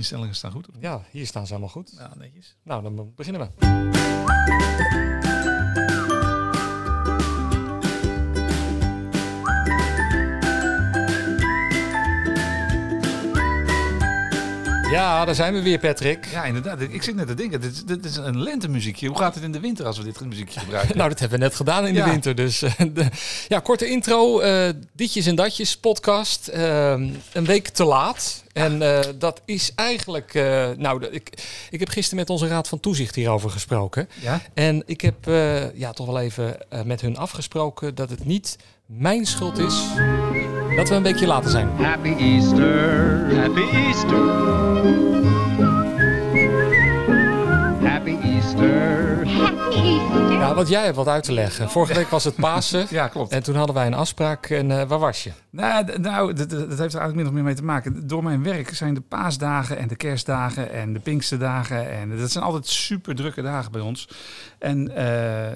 instellingen staan goed. Ja, hier staan ze allemaal goed. Ja, netjes. Nou, dan beginnen we. Ja, daar zijn we weer, Patrick. Ja, inderdaad. Ik zit net te denken, dit, is- dit is een lentemuziekje. Hoe gaat het in de winter als we dit muziekje gebruiken? Nou, dat hebben we net gedaan in de winter. Dus eh, de, ja, korte intro. eh ditjes en datjes podcast. Ehm, een week te laat. En eh, dat is eigenlijk. nou, ik, ik heb gisteren met onze raad van toezicht hierover gesproken. ja? En ik heb ja, toch wel even met hun afgesproken dat het niet mijn schuld is dat we een weekje later zijn. Happy Easter. Happy Easter. Ja, want jij hebt wat uit te leggen. Vorige week was het Pasen. Ja, klopt. En toen hadden wij een afspraak. En eh, waar was je? Nou, nou dat, heeft er eigenlijk min of meer mee te maken. Door mijn werk zijn de paasdagen en de kerstdagen en de pinksterdagen. En dat zijn altijd super drukke dagen bij ons. En eh,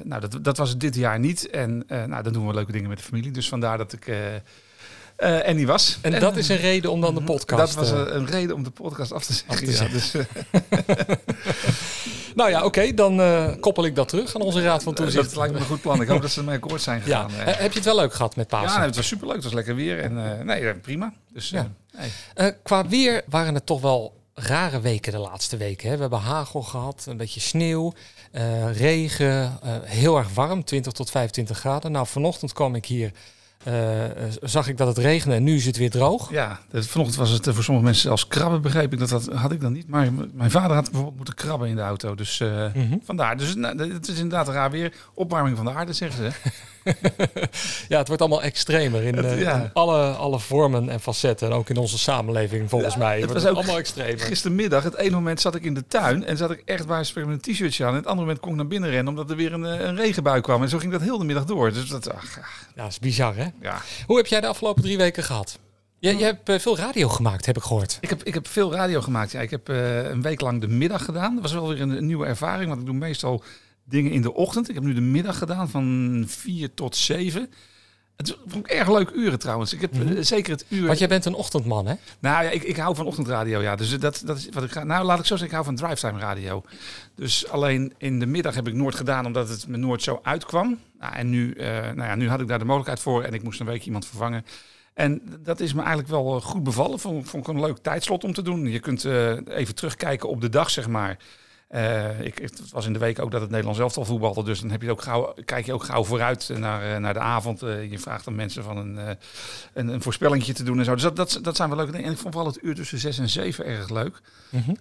nou, dat, dat was het dit jaar niet. En eh, nou, dan doen we leuke dingen met de familie. Dus vandaar dat ik er niet was. En dat is een reden om dan de podcast. Dat was een, een reden om de podcast af te zeggen. te ja. Dus, Nou ja, oké, dan eh, koppel ik dat terug aan onze raad van toezicht. dat lijkt me een goed plan. Ik hoop dat ze ermee akkoord zijn ja. gegaan. Eh, eh. heb je het wel leuk gehad met Pasen? Ja, het was superleuk. Het was lekker weer. En eh, nee, eh, prima. Dus Ja. eh, nee. Eh, qua weer waren het toch wel rare weken de laatste weken. Hè? We hebben hagel gehad, een beetje sneeuw, eh, regen, eh, heel erg warm, 20 tot 25 graden. Nou, vanochtend kwam ik hier, eh, zag ik dat het regende en nu is het weer droog. Ja, vanochtend was het eh, voor sommige mensen als krabben, begreep ik. Dat, dat had ik dan niet. Maar mijn vader had bijvoorbeeld moeten krabben in de auto. Dus Mhm. vandaar. Dus nou, het is inderdaad raar weer. Opwarming van de aarde, zeggen ze. Ja, het wordt allemaal extremer in, Het- eh, ja. in alle, alle vormen en facetten. En ook in onze samenleving, volgens Ja, mij. het wordt was ook allemaal extremer. Gistermiddag, het ene moment zat ik in de tuin en zat ik echt spreken met een t-shirtje aan. En het andere moment kon ik naar binnen rennen omdat er weer een, eh, een regenbui kwam. En zo ging dat heel de middag door. Dus dat, ach, ach, Ja, dat is bizar, hè? ja. Hoe heb jij de afgelopen drie weken gehad? Je, je hebt eh, veel radio gemaakt, heb ik gehoord. Ik heb, ik heb veel radio gemaakt. Ja, ik heb een week lang de middag gedaan. Dat was wel weer een, een nieuwe ervaring, want ik doe meestal dingen in de ochtend. Ik heb nu de middag gedaan van 4 tot 7. Het vond ik erg leuk uren trouwens. Ik heb Mhm. eh, zeker het uur. Want jij bent een ochtendman, hè? Nou ja, ik, ik hou van ochtendradio, ja. Dus dat, dat is wat ik ga. Nou, laat ik zo zeggen, ik hou van drivetime radio. Dus alleen in de middag heb ik nooit gedaan, omdat het me nooit zo uitkwam. Nou, en nu, eh, nou ja, nu had ik daar de mogelijkheid voor en ik moest een week iemand vervangen. En dat is me eigenlijk wel eh, goed bevallen. Vond, vond ik een leuk tijdslot om te doen. Je kunt even terugkijken op de dag, zeg maar. Eh, ik, het was in de week ook dat het Nederlands elftal voetbalde. Dus dan heb je ook gauw, kijk je ook gauw vooruit naar, eh, naar de avond. Eh, je vraagt aan mensen van een, eh, een, een voorspellingje te doen en zo. Dus dat, dat, dat zijn wel leuke dingen. En ik vond vooral het uur tussen zes en zeven erg leuk.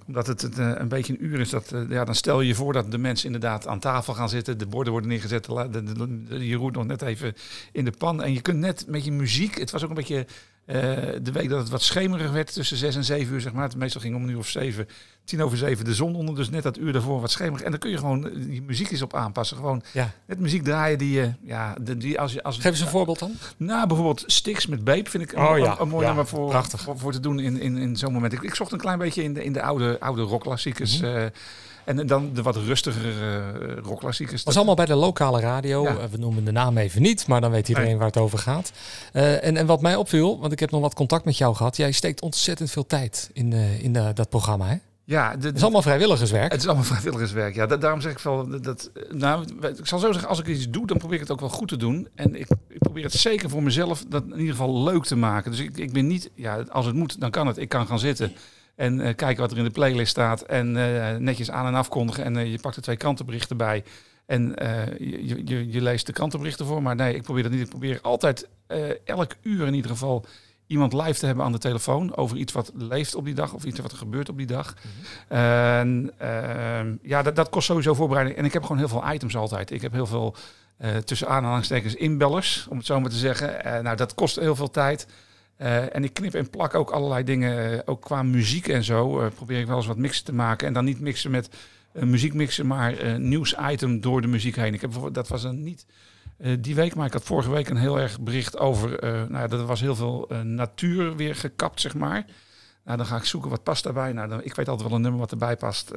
Omdat het een beetje een uur is. Dat, ja, dan stel je je voor dat de mensen inderdaad aan tafel gaan zitten. De borden worden neergezet. de- je roert nog net even in de pan. En je kunt net met je muziek... Het was ook een beetje eh, de week dat het wat schemerig werd tussen zes en zeven uur. Zeg maar. Het meestal ging om een uur of zeven. Tien over zeven de zon onder. Dus net dat uur daarvoor wat schemerig. En dan kun je gewoon je muziek eens op aanpassen. Gewoon Ja. net muziek draaien die je... Ja, die als je als, Geef eens een voorbeeld dan. nou, bijvoorbeeld Stix met Babe vind ik een, Oh ja, een, een mooi nummer voor, prachtig. voor, voor te doen in, in, in zo'n moment. Ik, ik zocht een klein beetje in de, in de oude, oude rockklassiekers. Eh, en dan de wat rustigere eh, rockklassiekers. Dat was allemaal bij de lokale radio. Ja. Eh, We noemen de naam even niet, maar dan weet iedereen Nee. waar het over gaat. Eh, en, en wat mij opviel, want ik heb nog wat contact met jou gehad. Jij steekt ontzettend veel tijd in, in dat programma. Hè? ja, de, Het is allemaal vrijwilligerswerk. het is allemaal vrijwilligerswerk. Ja, da- daarom zeg ik wel dat, dat. Nou, ik zal zo zeggen, als ik iets doe, dan probeer ik het ook wel goed te doen. En ik, ik probeer het zeker voor mezelf dat in ieder geval leuk te maken. Dus ik, ik ben niet, ja, als het moet, dan kan het. Ik kan gaan zitten en eh, kijken wat er in de playlist staat. En eh, netjes aan en afkondigen. En eh, je pakt er twee krantenberichten bij. En je, je- je, leest de krantenberichten voor. Maar nee, ik probeer dat niet. Ik probeer altijd elk uur in ieder geval iemand live te hebben aan de telefoon over iets wat leeft op die dag of iets wat er gebeurt op die dag. En ehm, ja, dat, dat kost sowieso voorbereiding. En ik heb gewoon heel veel items altijd. Ik heb heel veel tussen aanhalingstekens inbellers, om het zo maar te zeggen. Nou, dat kost heel veel tijd. Eh, en ik knip en plak ook allerlei dingen, eh, ook qua muziek en zo. eh, probeer ik wel eens wat mixen te maken. En dan niet mixen met eh, muziek mixen, maar nieuwsitem door de muziek heen. Ik heb dat was dan niet die week, maar ik had vorige week een heel erg bericht over. nou, ja, er was heel veel natuur weer gekapt, zeg maar. Nou, dan ga ik zoeken wat past daarbij. Nou, dan, ik weet altijd wel een nummer wat erbij past.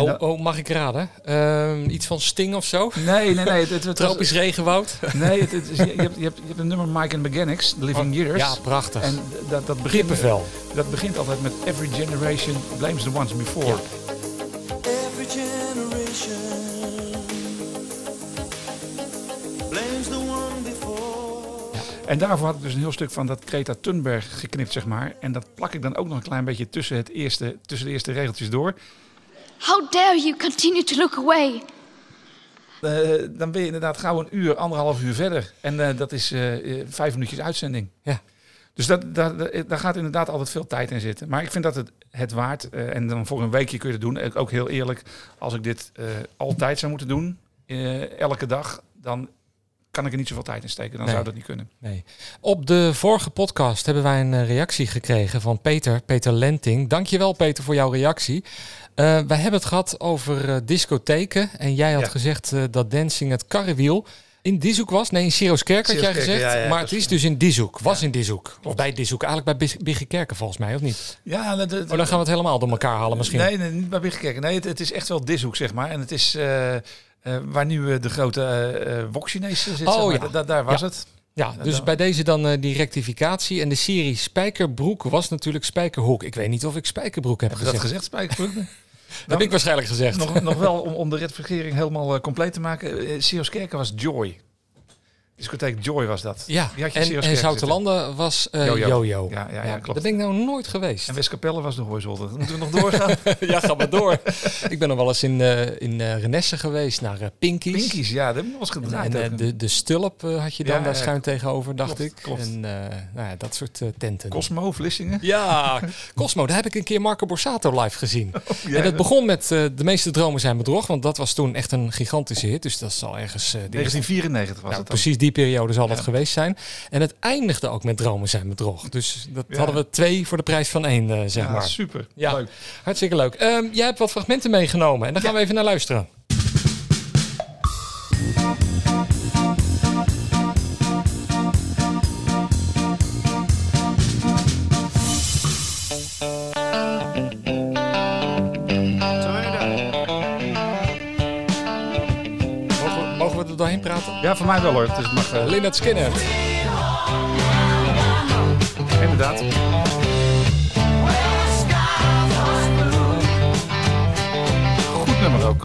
Oh, oh, mag ik raden? Ehm, iets van Sting of zo? Nee, nee, nee. Het, het, het was- Tropisch regenwoud? nee, het, het is- je, je hebt, je, hebt, je hebt een nummer Mike and Mechanics, The Living Years. Oh, Ja, prachtig. En dat, dat, begint, Kippenvel. dat begint altijd met Every generation blames the ones before. Ja. Every generation blames the one before. En daarvoor had ik dus een heel stuk van dat Greta Thunberg geknipt, zeg maar. En dat plak ik dan ook nog een klein beetje tussen, het eerste, tussen de eerste regeltjes door. How dare you continue to look away? Eh, dan ben je inderdaad gauw een uur, anderhalf uur verder. En eh, dat is eh, vijf minuutjes uitzending. Ja. Dus dat, dat, dat- daar gaat inderdaad altijd veel tijd in zitten. Maar ik vind dat het, het waard. eh, en dan voor een weekje kun je het doen. Ook heel eerlijk, als ik dit eh, altijd zou moeten doen, eh, elke dag, dan kan ik er niet zoveel tijd in steken. Dan Nee. zou dat niet kunnen. Nee. Op de vorige podcast hebben wij een eh, reactie gekregen van Peter, Peter Lenting. Dankjewel Peter voor jouw reactie. Eh, wij hebben het gehad over eh, discotheken. En jij had Ja. gezegd dat Dancing het Karrewiel in Diezoek was. Nee, in Siroskerk had jij gezegd. ja, ja, maar het is dus in Diezoek. Was in Diezoek. Of bij Diezoek. Eigenlijk bij Bis- Biggekerken volgens mij, of niet? Ja, dat, dat- Oh, dan gaan we het helemaal door elkaar halen misschien. Nee, nee, niet bij Biggekerken. Nee, het, het is echt wel dishoek, zeg maar. En het is eh, eh, waar nu eh, de grote eh Wok-Chinees zit. Oh, zeg maar. ja. Da- da- daar was het. Ja, dus bij deze dan die rectificatie. En de serie Spijkerbroek was natuurlijk Spijkerhoek. Ik weet niet of ik Spijkerbroek heb Heb je dat gezegd. gezegd, Spijkerbroek? Dat heb ik waarschijnlijk gezegd. nog, nog wel om, om de redvergering helemaal eh, compleet te maken. Uh, Kerken was Joy. Discotheek Joy was dat. Ja, Die had je en, en Zoutelanden was eh Jojo. Jojo. Ja, ja, ja, klopt. Daar ben ik nou nooit geweest. En Westkapelle was de Hooizolder. Moeten we nog doorgaan? ja, ga maar door. ik ben nog wel eens in, eh in eh, Renesse geweest, naar Pinkies. Pinkies, ja, dat heb ik nog eens gedraaid. en, de, de Stulp had je dan Ja, daar schuin tegenover, dacht klopt, ik. klopt. En nou ja, dat soort tenten. Cosmo, Vlissingen. Ja, Cosmo, daar heb ik een keer Marco Borsato live gezien. En het begon met De meeste dromen zijn bedrog, want dat was toen echt een gigantische hit. Dus dat zal ergens... eh, de eerste 1994 was Nou, het dan. precies die periode zal dat geweest zijn. En het eindigde ook met Dromen zijn bedrog. Dus dat hadden we twee voor de prijs van één, eh, zeg Ja, maar. super. Ja. Leuk. Hartstikke leuk. Ehm, jij hebt wat fragmenten meegenomen en daar gaan we even naar luisteren. Ja, voor mij wel hoor. Dus het mag, Lynyrd Skinner. inderdaad. Goed nummer ook.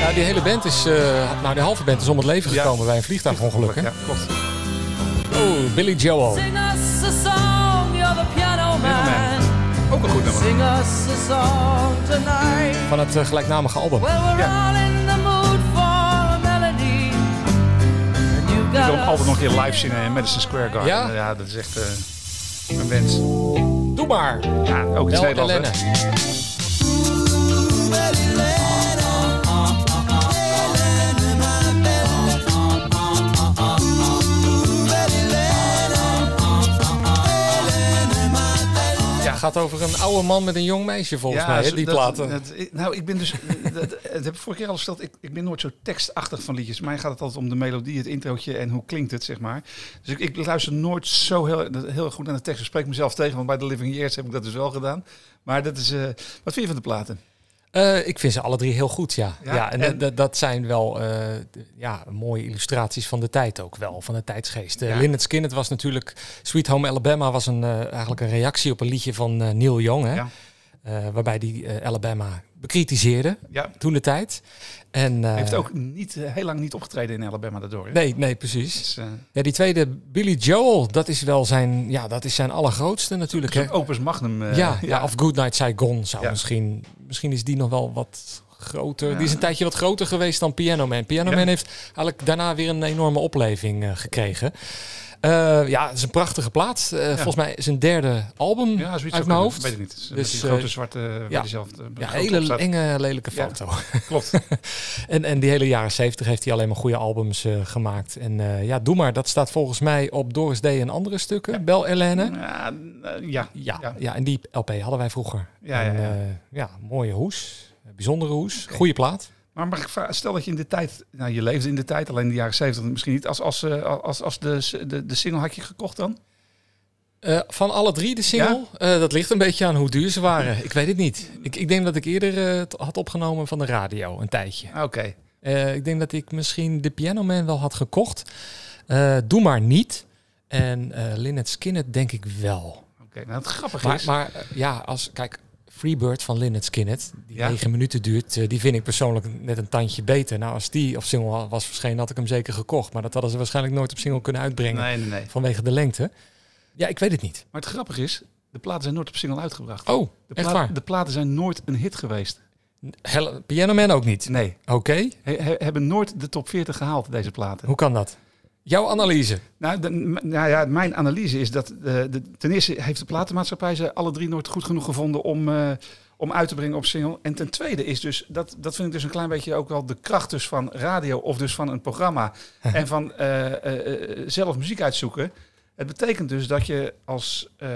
Ja, die hele band is, eh, nou de halve band is om het leven Ja. gekomen bij een vliegtuigongeluk. Hè? Ja, klopt. Oh, Billy Joel. Sing us a song, you're the piano man. Ook een goed nummer. Sing us a song tonight. Van het eh, gelijknamige album. Well, we're Ja. Ik wil hem altijd nog een keer live zingen in Madison Square Garden. Ja? Ja, dat is echt eh een wens. Doe maar. Ja, ook iets Bel Nederlands. Gaat over een oude man met een jong meisje volgens mij, hè, die dat- platen. dat- nou, ik ben dus, dat, dat heb ik vorige keer al gesteld, ik, ik ben nooit zo tekstachtig van liedjes. Mij gaat het altijd om de melodie, het introotje en hoe klinkt het, zeg maar. Dus ik, ik luister nooit zo heel, heel goed naar de tekst. Ik spreek mezelf tegen, want bij The Living Years heb ik dat dus wel gedaan. Maar dat is, eh, wat vind je van de platen? Eh, ik vind ze alle drie heel goed, ja. Ja, Ja, en, en- dat- dat zijn wel eh, ja, mooie illustraties van de tijd ook wel, van de tijdsgeest. Uh, Ja. Lynyrd Skynyrd was natuurlijk... Sweet Home Alabama was een, eh, eigenlijk een reactie op een liedje van eh, Neil Young, hè? Ja. Eh, waarbij die eh, Alabama bekritiseerde Ja, toen de tijd. En, eh, heeft ook niet, eh, heel lang niet opgetreden in Alabama daardoor. hè? Nee, nee, precies. Dus, eh, Ja, die tweede, Billy Joel, dat is wel zijn, ja, dat is zijn allergrootste natuurlijk. Hè? opus magnum. eh, ja, ja, of Goodnight Saigon zou Ja. misschien, misschien is die nog wel wat groter. Ja. Die is een tijdje wat groter geweest dan Piano Man. Piano Ja. Man heeft eigenlijk daarna weer een enorme opleving eh, gekregen. Eh, ja, het is een prachtige plaat. Eh, Volgens mij zijn derde album ja, zoiets uit mijn een- hoofd. Weet ik niet. Dus, Dus, die eh, grote zwarte, ja, ja. dezelfde. Ja, hele enge, lelijke Ja. foto. Klopt. en, en die hele jaren zeventig heeft hij alleen maar goede albums gemaakt. En ja, doe maar. Dat staat volgens mij op Doris Day en andere stukken. Bel Helene. Ja, ja. Ja, en die LP hadden wij vroeger. Ja, En, ja, ja. ja, mooie hoes. Bijzondere hoes. Goede plaat. Maar mag ik vragen, stel dat je in de tijd, nou je leefde in de tijd, alleen in de jaren 70 misschien niet, als, als, eh, als, als de, de, de single had je gekocht dan? Eh, van alle drie de single? Eh, dat ligt een beetje aan hoe duur ze waren. Ik weet het niet. Ik, ik denk dat ik eerder het had opgenomen van de radio, een tijdje. Ah, Oké. Ik denk dat ik misschien de Piano Man wel had gekocht. Doe maar niet. En eh Lynyrd Skynyrd denk ik wel. Oké, nou het grappige Maar, is... maar ja, als kijk, Freebird van Lynyrd Skynyrd, die Ja. negen minuten duurt, eh, die vind ik persoonlijk net een tandje beter. Nou, als die op single was verschenen, had ik hem zeker gekocht. Maar dat hadden ze waarschijnlijk nooit op single kunnen uitbrengen Nee, nee, nee. vanwege de lengte. Ja, ik weet het niet. Maar het grappige is, de platen zijn nooit op single uitgebracht. Oh, de, echt pla- waar? de platen zijn nooit een hit geweest. Piano Man ook niet. Nee, Oké, he- he- hebben nooit de top 40 gehaald, deze platen. hoe kan dat? Jouw analyse. Nou, de- nou ja, mijn analyse is dat de, de, ten eerste heeft de platenmaatschappij ze alle drie nooit goed genoeg gevonden om, eh, om uit te brengen op single. En ten tweede is dus, dat, dat vind ik dus een klein beetje ook wel de kracht dus van radio of dus van een programma en van eh, eh, eh, zelf muziek uitzoeken. Het betekent dus dat je als, eh,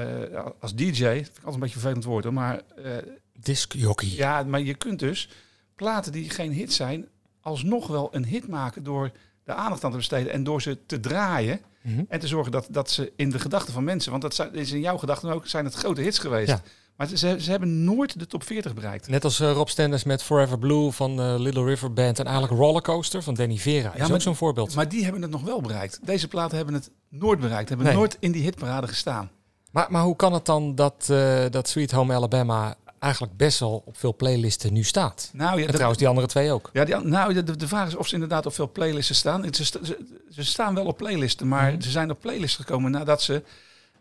als DJ, dat vind ik altijd een beetje vervelend woord hoor, maar eh, Discjockey. ja, maar je kunt dus platen die geen hit zijn, alsnog wel een hit maken door de aandacht aan te besteden en door ze te draaien. Mhm. En te zorgen dat, dat ze in de gedachten van mensen, want dat zijn- is in jouw gedachten ook, zijn het grote hits geweest. Ja. Maar ze, ze hebben nooit de top 40 bereikt. Net als eh, Rob Stenders met Forever Blue van eh, Little River Band en eigenlijk Rollercoaster van Danny Vera. is maar- ook zo'n voorbeeld. Maar die hebben het nog wel bereikt. Deze platen hebben het nooit bereikt, hebben Nee. nooit in die hitparade gestaan. Maar, maar hoe kan het dan dat, eh, dat Sweet Home Alabama eigenlijk best wel op veel playlisten nu staat? Nou, ja, En trouwens die andere twee ook. Ja, die, nou, de, de vraag is of ze inderdaad op veel playlisten staan. Ze, sta- ze, ze staan wel op playlisten, maar Mhm. ze zijn op playlists gekomen nadat ze...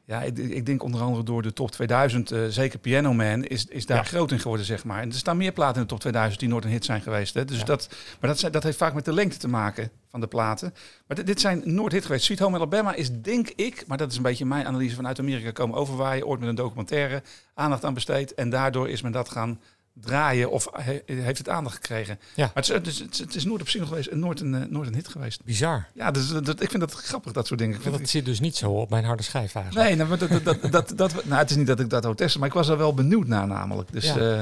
Ja, ik, ik denk onder andere door de top 2000, eh, zeker Piano Man, is, is daar Ja. groot in geworden, zeg maar. En er staan meer platen in de top 2000 die nooit een hit zijn geweest. Hè. Dus Ja. dat, maar dat, zijn, dat heeft vaak met de lengte te maken van de platen. Maar dit, dit zijn nooit hit geweest. Sweet Home Alabama is, denk ik, maar dat is een beetje mijn analyse vanuit Amerika komen overwaaien, ooit met een documentaire, aandacht aan besteed. En daardoor is men dat gaan draaien of he- heeft het aandacht gekregen. Ja. Maar het is, het, is, het nooit op single geweest en nooit een, eh, nooit een hit geweest. Bizar. Ja, dus, dat, ik vind dat grappig, dat soort dingen. Ik vind Dat zit dus niet zo op mijn harde schijf eigenlijk. Nee, nou, maar dat, dat, dat, nou, het is niet dat ik dat wil testen, maar ik was er wel benieuwd naar namelijk. Dus Ja. eh,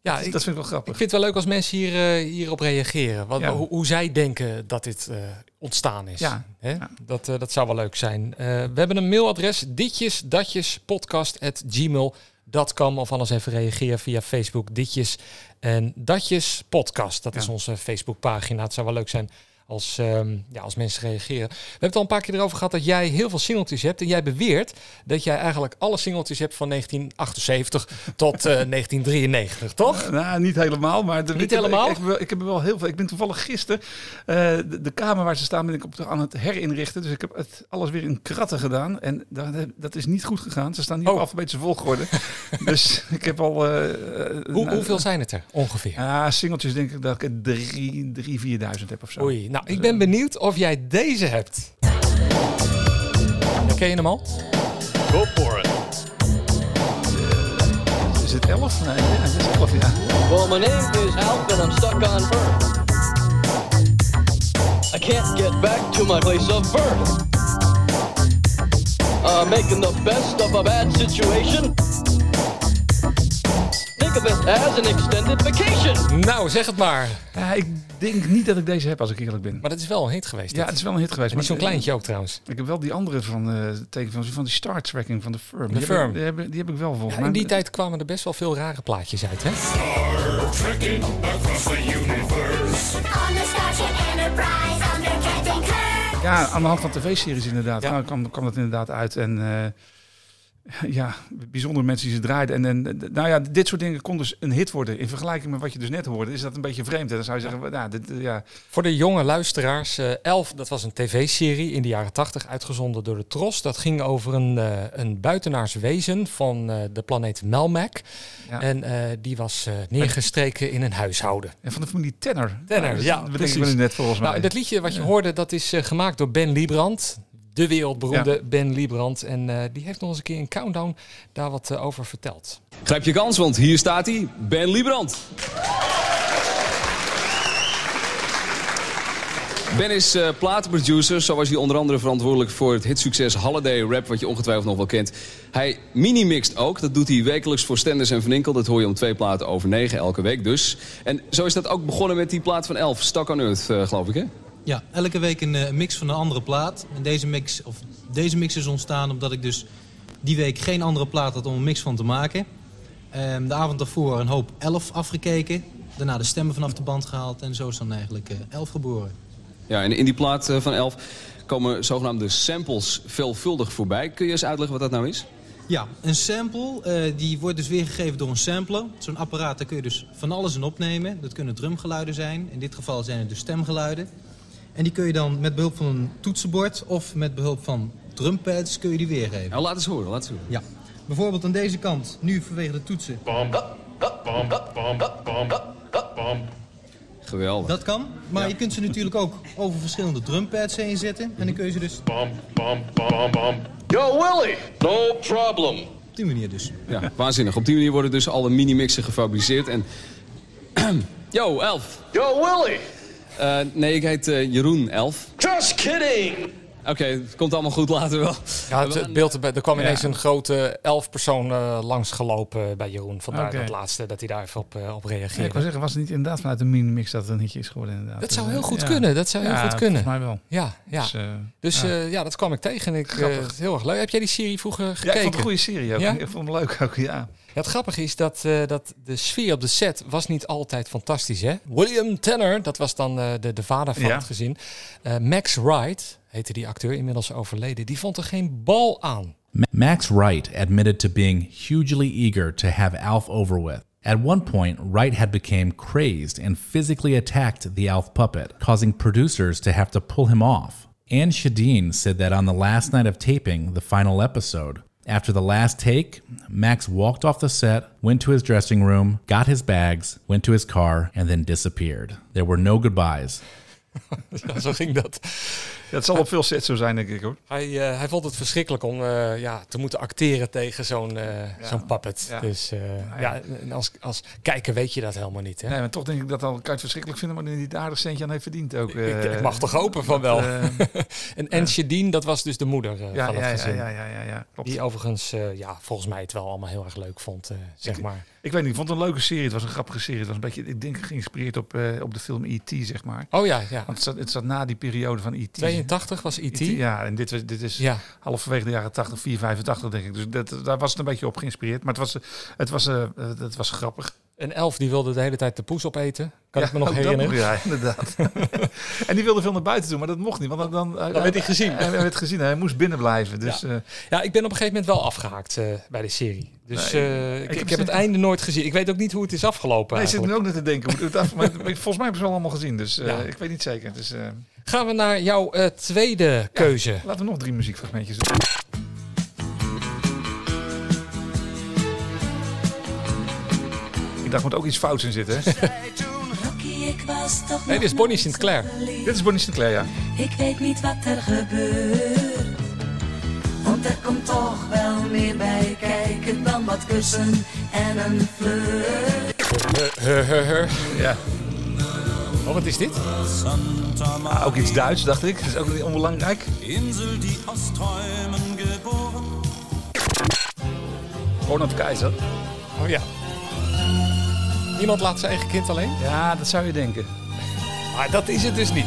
ja, dat, ik, dat vind ik wel ik grappig. vind het wel leuk als mensen hier, eh, hierop reageren. Wat, Ja. hoe, hoe zij denken dat dit eh, ontstaan is. Ja. Hè? Ja. Dat, eh, dat zou wel leuk zijn. Eh, we hebben een mailadres, ditjes, datjes, podcast at gmail.com. Of anders even reageren via Facebook, ditjes en datjes podcast. Dat is onze Facebookpagina. Het zou wel leuk zijn als, ehm, ja, als mensen reageren. We hebben het al een paar keer erover gehad dat jij heel veel singeltjes hebt. En jij beweert dat jij eigenlijk alle singeltjes hebt van 1978 tot eh, 1993, toch? Nou, niet helemaal, maar de, Niet ik heb- helemaal? Ik, ik, ik heb er wel heel veel. Ik ben toevallig gisteren eh, de, de kamer waar ze staan ben ik op, aan het herinrichten. Dus ik heb het alles weer in kratten gedaan en dat, dat is niet goed gegaan. Ze staan niet Oh. op alfabetische volgorde. dus ik heb al. eh, Hoe, nou, hoeveel zijn het er ongeveer? Ja, singeltjes denk ik dat ik drie, drie, vierduizend heb of zo. Oei, nou, ik ben benieuwd of jij deze hebt. Ken je hem al? Go for it. Is het elf? Nee, ja, het is elf, ja. Well, my name is Alf and I'm stuck on Earth. I can't get back to my place of birth. Uh, making the best of a bad situation. Think of it as an extended vacation. Nou, zeg het maar. Ja, ik denk niet dat ik deze heb als ik eerlijk ben. Maar dat is wel een hit geweest. Ja, dit. het is wel een hit geweest. En niet zo'n maar- kleintje ook trouwens. Ik heb wel die andere van, eh teken van, van die Star Trekking van de Firm. De die Heb Firm. ik, die, heb, die heb ik wel volgens Ja, mij. in die tijd kwamen er best wel veel rare plaatjes uit, hè? On the Starship Enterprise under Captain Kirk. Ja, aan de hand van tv-series inderdaad. Ja. Nou, kwam, kwam dat inderdaad uit. En eh, ja, bijzondere mensen die ze draaiden. En, en nou ja, dit soort dingen kon dus een hit worden. In vergelijking met wat je dus net hoorde, is dat een beetje vreemd. En dan zou je zeggen, nou, dit, eh, ja, Voor de jonge luisteraars, eh Elf, dat was een tv-serie in de jaren 80, uitgezonden door de Tros. Dat ging over een, eh, een buitenaars wezen van de planeet Melmac. Ja. En die was neergestreken in een huishouden. en van de familie Tenor. Tenor, Nou, ja, precies. net volgens mij. Nou, dat liedje wat je hoorde, dat is gemaakt door Ben Liebrand. De wereldberoemde Ben Liebrand. En eh, die heeft nog eens een keer in Countdown daar wat eh, over verteld. Grijp je kans, want hier staat hij, Ben Liebrand. Ben is eh, platenproducer, zo was hij onder andere verantwoordelijk voor het hitsucces Holiday Rap, wat je ongetwijfeld nog wel kent. Hij mini-mixt ook, dat doet hij wekelijks voor Stenders en Van Inkel. Dat hoor je om twee platen over negen, elke week dus. En zo is dat ook begonnen met die plaat van Elf, Stuck on Earth, eh, geloof ik hè? Ja, elke week een eh, mix van een andere plaat. En deze mix, of deze mix is ontstaan omdat ik dus die week geen andere plaat had om een mix van te maken. Ehm, de avond daarvoor een hoop elf afgekeken. Daarna de stemmen vanaf de band gehaald. En zo is dan eigenlijk eh, elf geboren. Ja, en in die plaat eh, van 11 komen zogenaamde samples veelvuldig voorbij. Kun je eens uitleggen wat dat nou is? Ja, een sample die wordt dus weergegeven door een sampler. Zo'n apparaat, daar kun je dus van alles in opnemen. Dat kunnen drumgeluiden zijn. In dit geval zijn het dus stemgeluiden. En die kun je dan met behulp van een toetsenbord of met behulp van drumpads kun je die weergeven. Nou, laat eens horen, laat eens horen. Ja. Bijvoorbeeld aan deze kant, nu vanwege de toetsen. Geweldig. Dat kan, maar je kunt ze natuurlijk ook over verschillende drumpads heen zetten. En dan kun je ze dus Yo, Willie! No problem. op die manier dus. Ja, waanzinnig. Op die manier worden dus alle mini-mixen gefabriceerd. En... Yo, Elf. Yo, Willie! Eh, nee, ik heet eh, Jeroen Elf. Just kidding! Oké, het komt allemaal goed later wel. Ja, het, het beeld erbij, er kwam ineens een grote elf persoon eh, langsgelopen bij Jeroen. Vandaar Oké. dat laatste dat hij daar even op, eh, op Ja, reageerde. ik wil zeggen, was het niet inderdaad vanuit de mini-mix dat het een hitje is geworden inderdaad. Dat zou heel eh, goed ja. kunnen, dat zou heel Ja, goed kunnen. volgens mij wel. Ja, ja. Dus, eh, Dus ja. ja. ja, dat kwam ik tegen. en Ik, eh, heel erg leuk. Heb jij die serie vroeger gekeken? Ja, ik vond het een goede serie ook. Ja? Ik vond het leuk ook, ja. Ja, het grappige is dat, eh, dat de sfeer op de set was niet altijd fantastisch. Hè? William Tanner, dat was dan eh, de, de vader van Ja. het gezin. Eh, Max Wright, heette die acteur, inmiddels overleden. Die vond er geen bal aan. Max Wright admitted to being hugely eager to have Alf over with. At one point, Wright had become crazed and physically attacked the Alf puppet, causing producers to have to pull him off. Anne Shadeen said that on the last night of taping the final episode, after the last take, Max walked off the set, went to his dressing room, got his bags, went to his car, and then disappeared. There were no goodbyes. Ja, zo ging dat. Het zal op veel sets zo zijn, denk ik hoor. Hij, eh, hij vond het verschrikkelijk om eh, ja, te moeten acteren tegen zo'n eh, zo'n puppet. Ja. Dus ja. als, als kijker weet je dat helemaal niet. Hè? Nee, maar toch denk ik dat al kan je het verschrikkelijk vinden, maar dat niet aardig centje aan heeft verdiend ook. ik, ik mag toch hopen van wel. en en dat was dus de moeder ja, van het gezin. ja, ja, ja, ja, klopt. Die overigens, ja, volgens mij het wel allemaal heel erg leuk vond, zeg maar. Ik weet niet, ik vond het een leuke serie. Het was een grappige serie. Het was een beetje, ik denk, geïnspireerd op, eh, op de film E.T., zeg maar. Oh ja, ja. Want het zat, het zat na die periode van E.T. 82 was E.T. Ja, en dit, was, dit is Ja. halverwege de jaren 80, 4, 85 denk ik. Dus dat, daar was het een beetje op geïnspireerd. Maar het was, eh, het was, eh, het was grappig. En Elf die wilde de hele tijd de poes opeten. Kan Ja, ik me nog herinneren. ja, inderdaad. en die wilde veel naar buiten doen, maar dat mocht niet. Want dan, dan, Dan werd hij gezien. Hij werd gezien. Hij moest binnen blijven. Dus, Ja. eh, Ja, ik ben op een gegeven moment wel afgehaakt eh, bij de serie. Dus Nee, eh, ik, ik ik, heb het einde nooit gezien. Ik weet ook niet hoe het is afgelopen nee, ik zit nu ook net te denken. hoe het af- maar volgens mij hebben ze wel allemaal gezien. Dus Ja. ik weet niet zeker. Dus, Gaan we naar jouw tweede keuze. laten we nog drie muziekfragmentjes doen. Er moet ook iets fouts in zitten. Hè? Nee, dit is Bonnie Sinclair. Dit is Bonnie Sinclair, ja. Ik weet niet wat er gebeurt. Want er komt toch wel meer bij kijken dan wat kussen en een flirt. Huh, huh, huh. ja. Oh, wat is dit? Ah, ook iets Duits, dacht ik. Dat is ook niet onbelangrijk. Insel, die aus Träumen geboren. Ronald Keizer. Oh ja. Niemand laat zijn eigen kind alleen? Ja, dat zou je denken. Maar dat is het dus niet.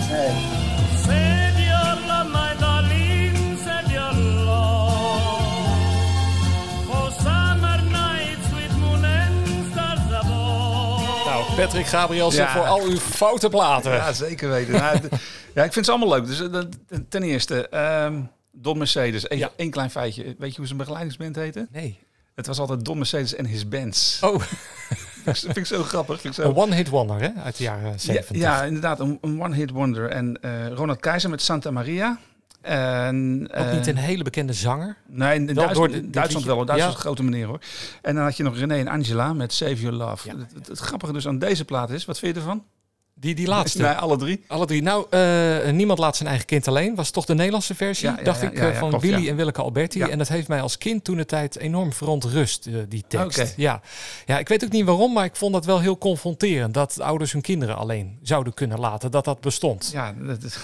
Above. Nou, Patrick Gabrielsen Ja. voor al uw foute platen. Ja, zeker weten. Nou, ja, ik vind ze allemaal leuk. Dus eh, ten eerste, ehm, Don Mercedes. Even Ja. één klein feitje. Weet je hoe zijn begeleidingsband heette? Nee. Het was altijd Don Mercedes en his bands. Oh, Dat vind ik zo grappig. Vind ik zo... een one-hit wonder hè, uit de jaren Ja, 70. ja, inderdaad. Een, een one-hit wonder. En eh, Ronald Keizer met Santa Maria. En, Ook eh, niet een hele bekende zanger. Nee, in Duits- door de- Duitsland wel. Duitsland Ja. een grote meneer hoor. En dan had je nog René en Angela met Save Your Love. Ja. Het, het, het grappige dus aan deze plaat is, wat vind je ervan? Die, die laatste. Nee, alle drie. Alle drie. Nou, eh, Niemand laat zijn eigen kind alleen. Was toch de Nederlandse versie, Ja, ja, dacht ja, ik, eh, van klopt, Willy en Willeke Alberti. En dat heeft mij als kind toen de tijd enorm verontrust, eh, die tekst. Ja. ja, ik weet ook niet waarom, maar ik vond dat wel heel confronterend. Dat ouders hun kinderen alleen zouden kunnen laten. Dat dat bestond. Ja, het het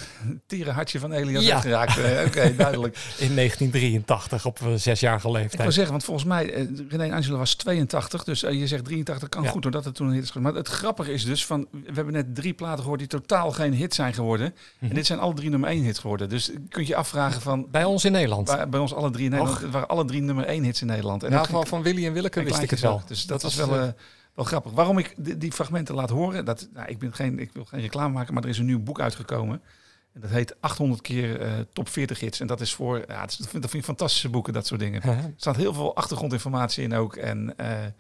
tieren hartje van Elias Ja. geraakt. Oké, duidelijk. In 1983, op eh, zesjarige Ik wil leeftijd. zeggen, want volgens mij, René en Angela was 82, dus je zegt 83 kan goed doordat het toen een hit is. Maar het grappige is dus, van, we hebben net drie platen gehoord die totaal geen hit zijn geworden. Mhm. En dit zijn alle drie nummer één hits geworden. Dus je kunt je afvragen van... Bij ons in Nederland. Bij, bij ons alle drie in Nederland. Het waren alle drie nummer één hits in Nederland. En dat van, van Willy en Willeke wist ik het wel. Dus dat, was was wel, eh, eh, wel grappig. Waarom ik die, die fragmenten laat horen, dat, nou, ik, ben geen, ik wil geen reclame maken, maar er is een nieuw boek uitgekomen. En dat heet 800 keer eh, top 40 hits. En dat is voor, ja, is, dat vind, dat vind ik fantastische boeken, dat soort dingen. Er staat heel veel achtergrondinformatie in ook. En, maar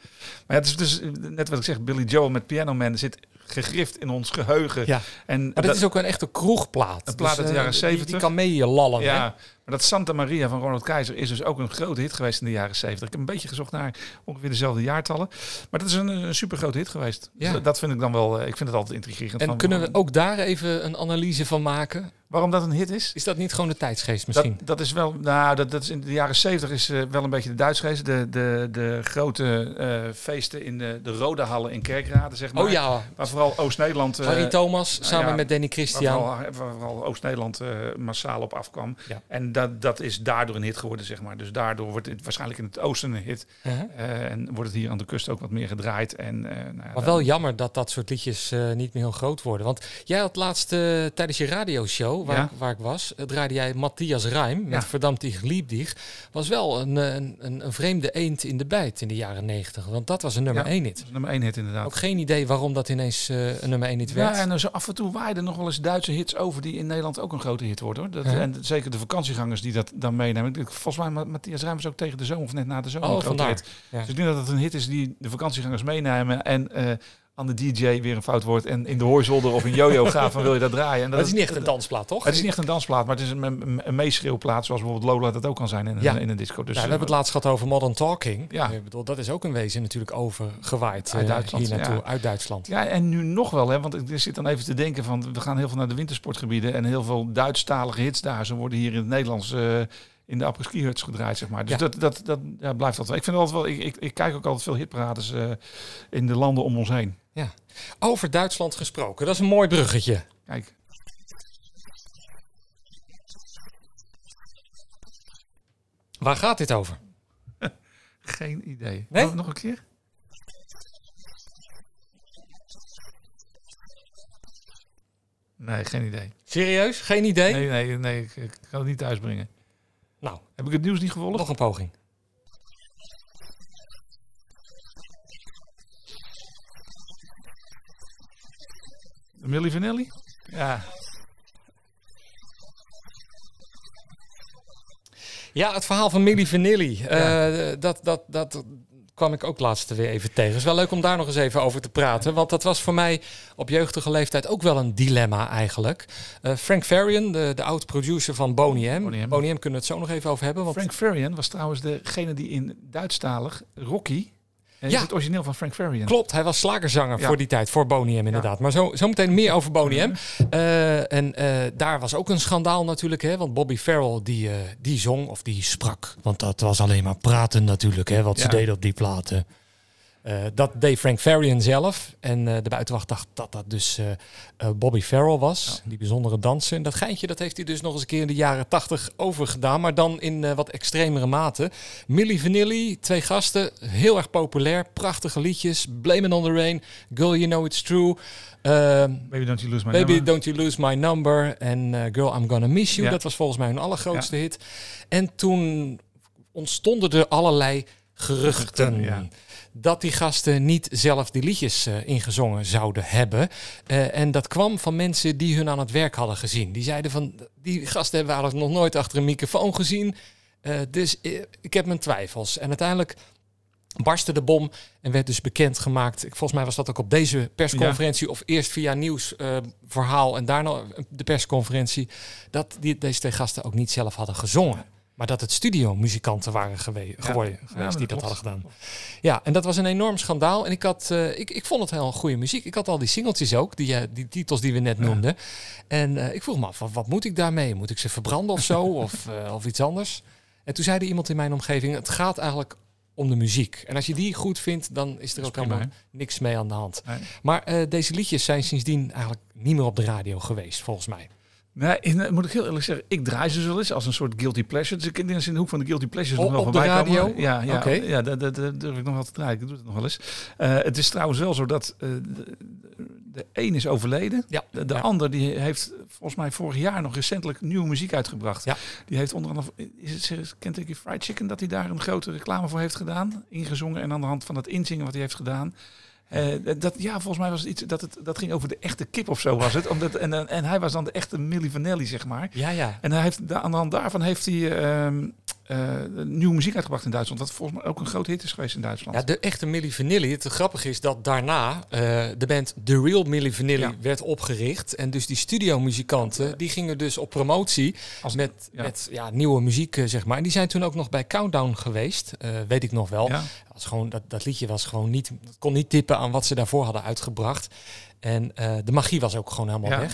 ja, het is dus net wat ik zeg, Billy Joel met Piano Man zit gegrift in ons geheugen. Ja. En Maar dit is ook een echte kroegplaat. Een plaat uit de eh, jaren die- Die, 70. kan mee je lallen. Ja, hè? maar dat Santa Maria van Ronald Keizer is dus ook een grote hit geweest in de jaren 70. Ik heb een beetje gezocht naar ongeveer dezelfde jaartallen. Maar dat is een, een super grote hit geweest. Dus Ja. dat- dat vind ik dan wel, eh, ik vind het altijd intrigerend. En van, kunnen we ook daar even een analyse van maken? Waarom dat een hit is? Is dat niet gewoon de tijdsgeest misschien? Dat, dat is wel, nou, dat, dat is in de jaren 70 is eh, wel een beetje de Duitsgeest. De, de, de grote eh, feesten in de, de Rode Hallen in Kerkrade, zeg maar. Oh ja. Waar vooral Oost-Nederland... eh, Harry Thomas nou samen ja, met Danny Christian. vooral, waar vooral Oost-Nederland eh, massaal op afkwam. Ja. En dat, dat is daardoor een hit geworden, zeg maar. Dus daardoor wordt het waarschijnlijk in het oosten een hit. Uh-huh. En wordt het hier aan de kust ook wat meer gedraaid. En, nou ja, Maar wel jammer dat dat soort liedjes niet meer heel groot worden. Want jij had laatst tijdens je radioshow, waar, Ja. ik, waar ik was, eh, draaide jij Matthias Rijm met Ja. Verdammt lieb dich. Was wel een, eh, een, een, een vreemde eend in de bijt in de jaren negentig. Want dat was een nummer Ja, één dat hit. is nummer één hit inderdaad. Ook geen idee waarom dat ineens eh, een nummer één hit werd. Ja, en zo af en toe waaien er nog wel eens Duitse hits over die in Nederland ook een grote hit worden. Hoor. Dat. En zeker de vakantiegangers die dat dan meenemen. Ik- Volgens mij, Ma- Matthias Rijmers ook tegen de zomer of net na de zomer Oh, vandaar. Dus ik denk dat het een hit is die de vakantiegangers meenemen en aan de DJ weer een fout wordt en in de hooizolder of een yo-yo gaat van wil je dat draaien. En dat is niet echt een dansplaat, toch? Het is niet echt een dansplaat, maar het is een, een, een meeschreeuwplaat zoals bijvoorbeeld Lola dat ook kan zijn in, een- Ja. in een disco. Dus Ja, we hebben het laatst gehad over Modern Talking. Ja. Ik bedoel, dat is ook een wezen natuurlijk overgewaaid Uit eh, Duitsland, hier naartoe, ja. uit Duitsland. Ja, en nu nog wel, hè, want ik zit dan even te denken van, we gaan heel veel naar de wintersportgebieden en heel veel Duitsstalige hits daar. Ze worden hier in het Nederlands eh, in de apres-ski huts gedraaid, zeg maar. Dus Ja. dat, dat, dat ja, blijft altijd wel. Ik vind altijd wel, ik, ik, ik kijk ook altijd veel hitparades eh, in de landen om ons heen. Ja. Over Duitsland gesproken, dat is een mooi bruggetje. Kijk. Waar gaat dit over? Geen idee. Nee? Nog- Nog een keer? Nee, geen idee. Serieus? Geen idee? Nee, nee, nee ik, ik kan het niet thuisbrengen. Nou, Heb ik het nieuws niet gevolgd? nog een poging. Milli Vanilli? Ja. Ja, het verhaal van Milli Vanilli. eh, dat, dat, dat kwam ik ook laatst weer even tegen. Het is wel leuk om daar nog eens even over te praten. Want dat was voor mij op jeugdige leeftijd ook wel een dilemma eigenlijk. Eh, Frank Farian, de, de oud-producer van M. Boney M kunnen we het zo nog even over hebben. Want Frank Farian was trouwens degene die in Duitsstalig Rocky... Ja. is het origineel van Frank Farian. Klopt, hij was slagerzanger Ja. voor die tijd, voor Boney M inderdaad. Maar zo, zo meteen meer over Boney M. Eh, en eh, daar was ook een schandaal natuurlijk, hè, want Bobby Farrell die, eh, die zong of die sprak. Want dat was alleen maar praten natuurlijk, hè, wat ze deden op die platen. Eh, dat deed Frank Farian zelf. En eh, de buitenwacht dacht dat dat dus eh, Bobby Farrell was. Die bijzondere danser. En dat geintje dat heeft hij dus nog eens een keer in de jaren tachtig overgedaan. Maar dan in wat extremere mate. Milli Vanilli, twee gasten. Heel erg populair. Prachtige liedjes. Blame It on the Rain. Girl You Know It's True. Baby Don't You Lose My Baby Number. Don't You Lose My Number. En Girl I'm Gonna Miss You. Ja. Dat was volgens mij hun allergrootste hit. En toen ontstonden er allerlei geruchten. Ja. Dat die gasten niet zelf die liedjes eh, ingezongen zouden hebben. Eh, en dat kwam van mensen die hun aan het werk hadden gezien. Die zeiden van, die gasten hebben we eigenlijk nog nooit achter een microfoon gezien. Eh, dus ik heb mijn twijfels. En uiteindelijk barstte de bom en werd dus bekendgemaakt. Volgens mij was dat ook op deze persconferentie of eerst via nieuwsverhaal verhaal en daarna de persconferentie dat die, deze twee gasten ook niet zelf hadden gezongen. Maar dat het studiomuzikanten waren gewe geworden, Ja, geweest die dat hadden gedaan. Ja, en dat was een enorm schandaal. En ik, had, eh, ik, ik vond het heel goede muziek. Ik had al die singeltjes ook, die, eh, die titels die we net noemden. En eh, ik vroeg me af, wat, wat moet ik daarmee? Moet ik ze verbranden of zo? of, of iets anders? En toen zei er iemand in mijn omgeving, het gaat eigenlijk om de muziek. En als je die goed vindt, dan is er ook helemaal niks mee aan de hand. Nee. Maar deze liedjes zijn sindsdien eigenlijk niet meer op de radio geweest, volgens mij. Nee, eh, moet ik heel eerlijk zeggen, ik draai ze wel eens als een soort guilty pleasure. Dus ik denk dat ze in de hoek van de guilty pleasures Op- nog wel op de voorbij radio? komen. Ja, ja, ja dat, dat, dat durf ik nog wel te draaien. Ik doe het nog wel eens. Eh, het is trouwens wel zo dat eh, de- de een is overleden. Ja. De, de Ja. ander die heeft volgens mij vorig jaar nog recentelijk nieuwe muziek uitgebracht. Ja. Die heeft onder andere, is het Kentucky Fried Chicken, dat hij daar een grote reclame voor heeft gedaan. Ingezongen en aan de hand van dat inzingen wat hij heeft gedaan. Eh, dat, ja, volgens mij was het iets dat het dat ging over de echte kip of zo was het. Omdat, en, en, hij was dan de echte Milli Vanelli, zeg maar. Ja, ja. En hij heeft, aan de hand daarvan heeft hij ehm, eh, nieuwe muziek uitgebracht in Duitsland. Wat volgens mij ook een groot hit is geweest in Duitsland. Ja, de echte Milli Vanilli. Het grappige is dat daarna eh, de band The Real Milli Vanilli Ja. werd opgericht. En dus die studiomuzikanten, die gingen dus op promotie Als- met, ja. met ja, nieuwe muziek, eh, zeg maar. En die zijn toen ook nog bij Countdown geweest, weet ik nog wel. Was gewoon, dat, dat liedje was gewoon niet, dat kon niet tippen aan wat ze daarvoor hadden uitgebracht. En de magie was ook gewoon helemaal weg.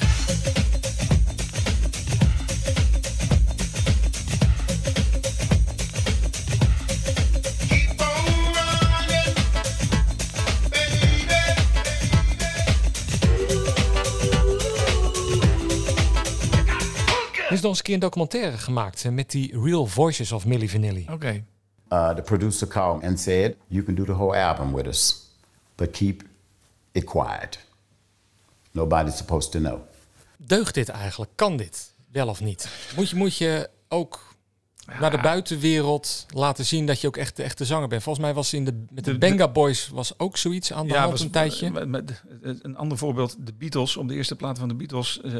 Is nog eens een keer een documentaire gemaakt eh, met die Real Voices of Milli Vanilli. Oké. Uh, the producer called and said, You can do the whole album with us, but keep it quiet. Nobody's supposed to know. Deugt dit eigenlijk? Kan dit? Wel of niet? Moet je, moet je ook naar de buitenwereld laten zien dat je ook echt de echte zanger bent? Volgens mij was in de, met de, De- Benga Boys was ook zoiets aan de hand was- een tijdje. met- met- een ander voorbeeld, de Beatles. Op de eerste plaat van de Beatles eh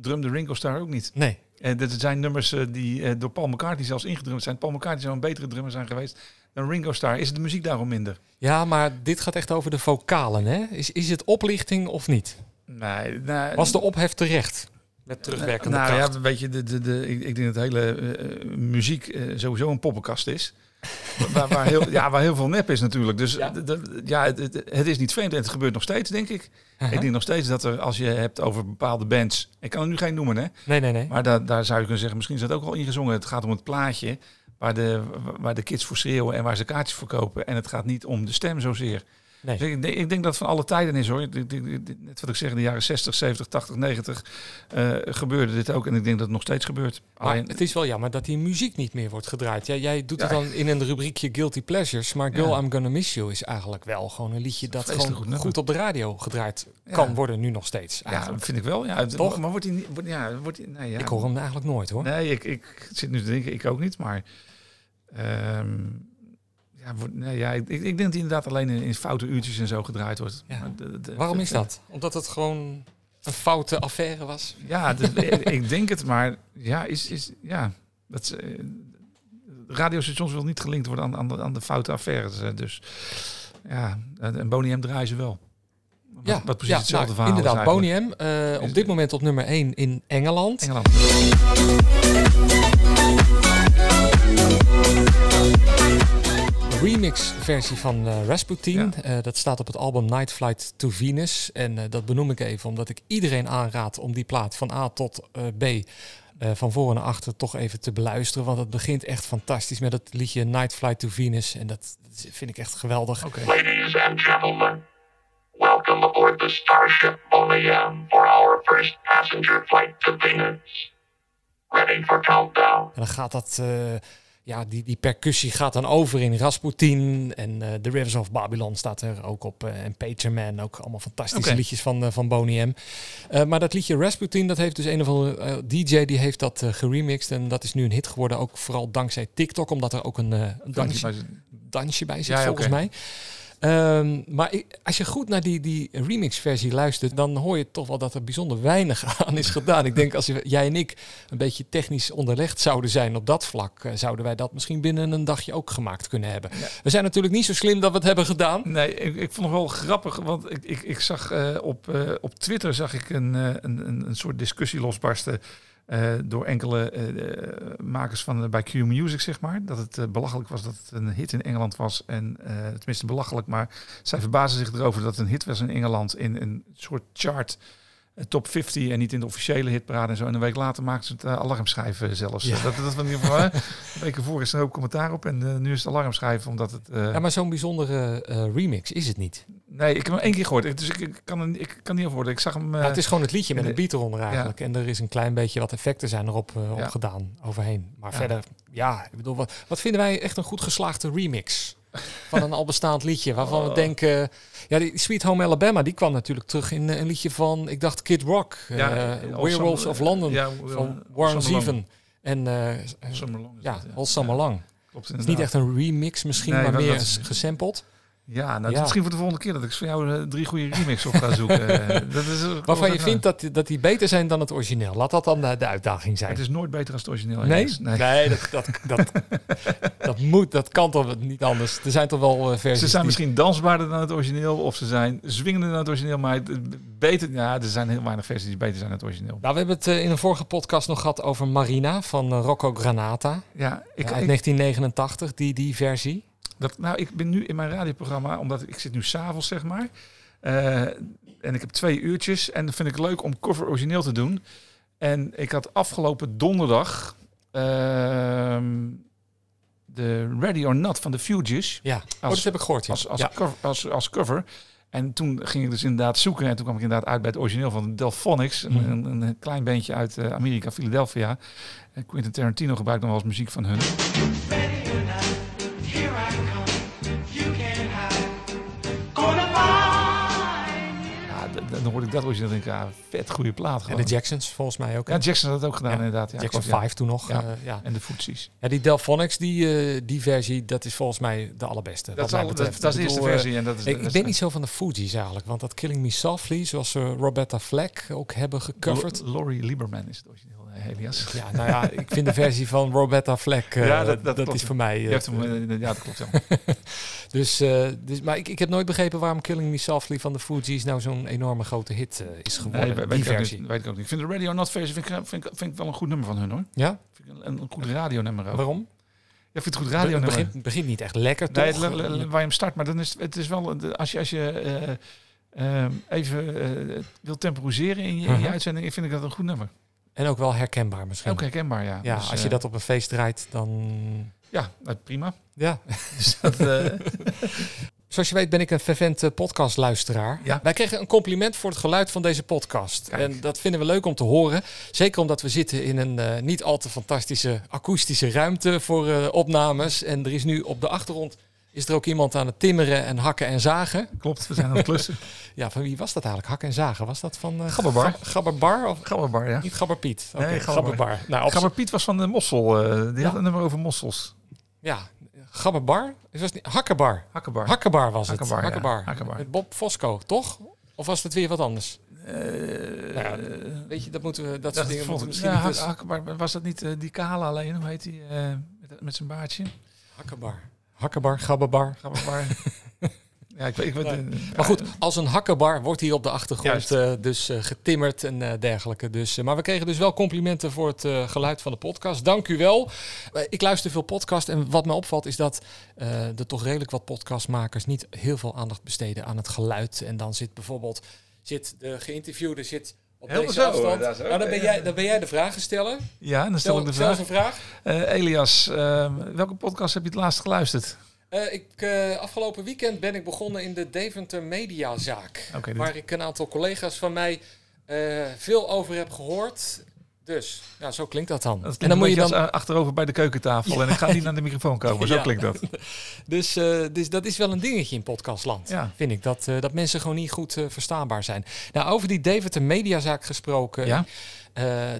drumde Ringo Starr ook niet. Nee. En dat zijn nummers eh, die eh, door Paul McCartney zelfs ingedrumd zijn. Paul McCartney zou een betere drummer zijn geweest dan Ringo Starr. Is de muziek daarom minder? Ja, maar dit gaat echt over de vocalen. Hè? Is, is het oplichting of niet? Nee. nee Was de ophef terecht? Met terugwerkende nou, kracht. ja, weet je, de, de, de, ik, ik denk dat hele eh, muziek eh, sowieso een poppenkast is. waar, waar, heel, ja, waar heel veel nep is natuurlijk. Dus Ja. het, het, het is niet vreemd en het gebeurt nog steeds, denk ik. Ik denk nog steeds dat er, als je hebt over bepaalde bands... Ik kan er nu geen noemen, hè? Nee, nee, nee. Maar daar, daar zou je kunnen zeggen, misschien is dat ook al ingezongen. Het gaat om het plaatje waar de, waar de kids voor schreeuwen en waar ze kaartjes voor kopen. En het gaat niet om de stem zozeer. Nee. Dus ik, denk, ik denk dat van alle tijden is hoor. Net wat ik zeg, in de jaren 60, 70, 80, 90 eh, gebeurde dit ook. En ik denk dat het nog steeds gebeurt. Alleen, het is wel jammer dat die muziek niet meer wordt gedraaid. Ja, jij doet het dan in een rubriekje Guilty Pleasures. Maar Girl, Ja. I'm Gonna Miss You is eigenlijk wel gewoon een liedje dat gewoon goed op de radio gedraaid Ja. kan worden, nu nog steeds. ja, Eigenlijk. vind ik wel. Ja, Toch? Maar wordt hij wordt- Ja, wordt nee, ja. Ik hoor hem eigenlijk nooit hoor. Nee, ik, ik zit nu te denken, ik ook niet. Maar ehm, ja, nee, ja, ik, ik denk dat hij inderdaad alleen in, in foute uurtjes en zo gedraaid wordt. Ja. Maar de- de- Waarom is dat? Omdat het gewoon een foute affaire was? Ja, dus, ik, ik denk het, maar ja, is, is, ja dat, eh, radiostations wil niet gelinkt worden aan, aan, de, aan de foute affaires. eh, Dus ja, en en Boney M draaien ze wel. Wat, Ja, wat precies ja, hetzelfde nou, verhaal Inderdaad, is Boney eigenlijk. M. eh, op dit moment op nummer 1 in Engeland. Engeland. Remix versie van eh, Rasputin. Ja. Eh, dat staat op het album Night Flight to Venus. En eh, dat benoem ik even omdat ik iedereen aanraad om die plaat van A tot eh, B... eh, van voor naar achter toch even te beluisteren. Want het begint echt fantastisch met het liedje Night Flight to Venus. En dat, dat vind ik echt geweldig. Ladies and gentlemen, welcome aboard the Starship Boney M for our first passenger flight to Venus. Ready for countdown. En dan gaat dat, eh, ja, die, die percussie gaat dan over in Rasputin. En eh The Rivers of Babylon staat er ook op. eh, en Pager Man, ook allemaal fantastische liedjes van, uh, van Boney M. Maar dat liedje Rasputin, dat heeft dus een of andere DJ, die heeft dat geremixed. En dat is nu een hit geworden, ook vooral dankzij TikTok. Omdat er ook een, een dansje, dansje bij zit, Ja, volgens mij. Ehm, maar als je goed naar die, die remix-versie luistert, dan hoor je toch wel dat er bijzonder weinig aan is gedaan. Ik denk als je- jij en ik een beetje technisch onderlegd zouden zijn op dat vlak, eh, zouden wij dat misschien binnen een dagje ook gemaakt kunnen hebben. We zijn natuurlijk niet zo slim dat we het hebben gedaan. Nee, ik, ik vond het wel grappig, want ik, ik, ik zag eh, op, eh, op Twitter zag ik een, een, een, een soort discussie losbarsten eh, door enkele eh, makers van eh, bij Q Music, zeg maar. Dat het belachelijk was dat het een hit in Engeland was. En tenminste belachelijk, maar zij verbazen zich erover dat het een hit was in Engeland in een soort chart. Top 50 en niet in de officiële hitparade en zo. En een week later maakten ze het uh, alarmschijven zelfs. Ja. Dat, dat van in ieder geval. hè. Een week ervoor is er ook commentaar op. En nu is het alarmschijven omdat het... Ja, maar zo'n bijzondere remix is het niet. Nee, ik heb hem één keer gehoord. Dus ik, ik kan, er- ik kan niet over worden. Ik zag hem... eh, het is gewoon het liedje met in een beat eronder eigenlijk. En er is een klein beetje wat effecten zijn erop eh, op Ja. gedaan overheen. Maar Ja. verder, ja, ik bedoel, wat, wat vinden wij echt een goed geslaagde remix? van een al bestaand liedje. Waarvan we Oh. denken... Ja, die Sweet Home Alabama, die kwam natuurlijk terug in eh, een liedje van... Ik dacht Kid Rock. Ja, eh, eh, All Werewolves of London. ja, van Warren. Zevon. En eh, All Summer Long ja. All Summer Long. Klopt Het is niet echt een remix misschien, Nee, maar meer gesampled. Ja, nou, Ja. misschien voor de volgende keer dat ik voor jou eh, drie goede remixes op ga zoeken. Eh, dat is, eh, Waarvan je vindt dat, die- dat die beter zijn dan het origineel. Laat dat dan de, de uitdaging zijn. Het is nooit beter als het origineel. Nee? Nee, dat, dat, dat, dat moet, dat kan toch niet anders. Er zijn toch wel versies Ze zijn die- misschien dansbaarder dan het origineel, of ze zijn zwingender dan het origineel, maar het- beter. Ja, er zijn heel weinig versies die beter zijn dan het origineel. Nou, we hebben het in een vorige podcast nog gehad over Marina van Rocco Granata. Ja, ik, uit ik- 1989, die, die versie. Dat, nou, ik ben nu in mijn radioprogramma, omdat ik zit nu s'avonds, zeg maar. Eh, en ik heb twee uurtjes. En dat vind ik leuk om cover origineel te doen. En ik had afgelopen donderdag ehm, de Ready or Not van de Fugees. Ja, oh, dat heb ik gehoord. Ja. Als, als, Ja. cover, als, als cover. En toen ging ik dus inderdaad zoeken. En toen kwam ik inderdaad uit bij het origineel van Delphonics. Een, Mhm. een, een klein bandje uit eh, Amerika, Philadelphia. En Quentin Tarantino gebruikt nog wel eens muziek van hun. Dan hoorde ik dat origineel denk ik, ah, vet goede plaat En gewoon. de Jacksons volgens mij ook. hè? Ja, Jackson had dat ook gedaan inderdaad. Ja, Jackson klopt, ja. 5 toen nog. Ja. eh, ja. En de Footsies. Ja, die Delphonics, die, eh, die versie, dat is volgens mij de allerbeste. Dat wat al- dat- betreft. dat is de eerste bedoel, eh, versie en dat is- ik, dat ik is- ben niet zo van de Fugees eigenlijk, want dat Killing Me Softly, zoals ze Roberta Flack ook hebben gecoverd. L- Laurie Lieberman is het origineel, eh, Helias. Ja, nou ja, ik vind de versie van Roberta Flack, eh, Ja, dat, dat- dat klopt. is voor mij... Eh, hem, eh, ja, dat klopt wel. dus, eh, dus, maar ik, ik heb nooit begrepen waarom Killing Me Softly van de Fugees nou zo'n enorme grote hit eh, is geworden. Nee, weet, die ik versie. niet, weet ik ook niet. Ik vind de Radio Not versie vind ik, vind, ik, vind ik wel een goed nummer van hun hoor. Ja? Vind ik een, een goed radionummer ook. Waarom? Ja, ik vind het goed Het radionummer. begint, het begint niet echt lekker, Nee, toch? het- le- le- waar je hem start, maar dan is het, het is wel, als je, als je eh, eh, even eh, wil temporiseren in je, in je Mhm. uitzending, vind ik dat een goed nummer. En ook wel herkenbaar misschien. Ook herkenbaar, ja. Ja, Dus, als je eh, dat op een feest draait, dan... Ja, prima. Ja. Dus dat, eh, Zoals je weet ben ik een fervent podcastluisteraar. Ja. Wij kregen een compliment voor het geluid van deze podcast. En dat vinden we leuk om te horen. Zeker omdat we zitten in een eh, niet al te fantastische akoestische ruimte voor opnames. En er is nu op de achtergrond is er ook iemand aan het timmeren en hakken en zagen. Klopt, we zijn aan het klussen. ja, van wie was dat eigenlijk? Hakken en zagen? Was dat van... eh, Gabberbar. Gab- Gabberbar? Of Gabberbar, ja. Niet Gabber Piet? Oké, Nee, Gabberbar. Nou, op Gabber Piet was van de Mossel. eh, die had een nummer over mossels. Ja, Gabberbar? Is dat niet? Hakkerbar. Hakkerbar. Hakkerbar was het. Ja. Hakkerbar. Hakkerbar. Met Bob Fosco, toch? Of was het weer wat anders? Eh, Nou ja, weet je, dat moeten we, dat, Dat soort dingen moeten we misschien ja, niet eens... Hak- Hakkerbar, was dat niet die kale alleen? Hoe heet die? met, met zijn baardje? Hakkerbar. Hakkerbar, gabberbar. Gabberbar. ja, ik weet... Ik weet Nee. eh, Maar goed, als een hakkerbar wordt hier op de achtergrond eh, dus eh, getimmerd en dergelijke. Dus, maar we kregen dus wel complimenten voor het geluid van de podcast. Dank u wel. Ik luister veel podcast en wat me opvalt is dat er toch redelijk wat podcastmakers niet heel veel aandacht besteden aan het geluid. En dan zit bijvoorbeeld zit de geïnterviewde zit op Helemaal deze zo, afstand. dat Nou, dan, ben eh, jij, dan ben jij de vragensteller. Ja, dan stel, ik de vraag. eens een vraag. Eh, Elias, eh, welke podcast heb je het laatst geluisterd? Eh, ik, eh, afgelopen weekend ben ik begonnen in de Deventer Mediazaak. Waar ik een aantal collega's van mij eh, veel over heb gehoord. Dus, ja, zo klinkt dat dan. Dat klinkt en dan moet je dan. als, eh, achterover bij de keukentafel en ik ga niet naar de microfoon komen. Zo Ja. klinkt dat. Dus, eh, dus dat is wel een dingetje in podcastland, Ja. vind ik. Dat, eh, dat mensen gewoon niet goed verstaanbaar zijn. Nou, over die Deventer Mediazaak gesproken. Ja.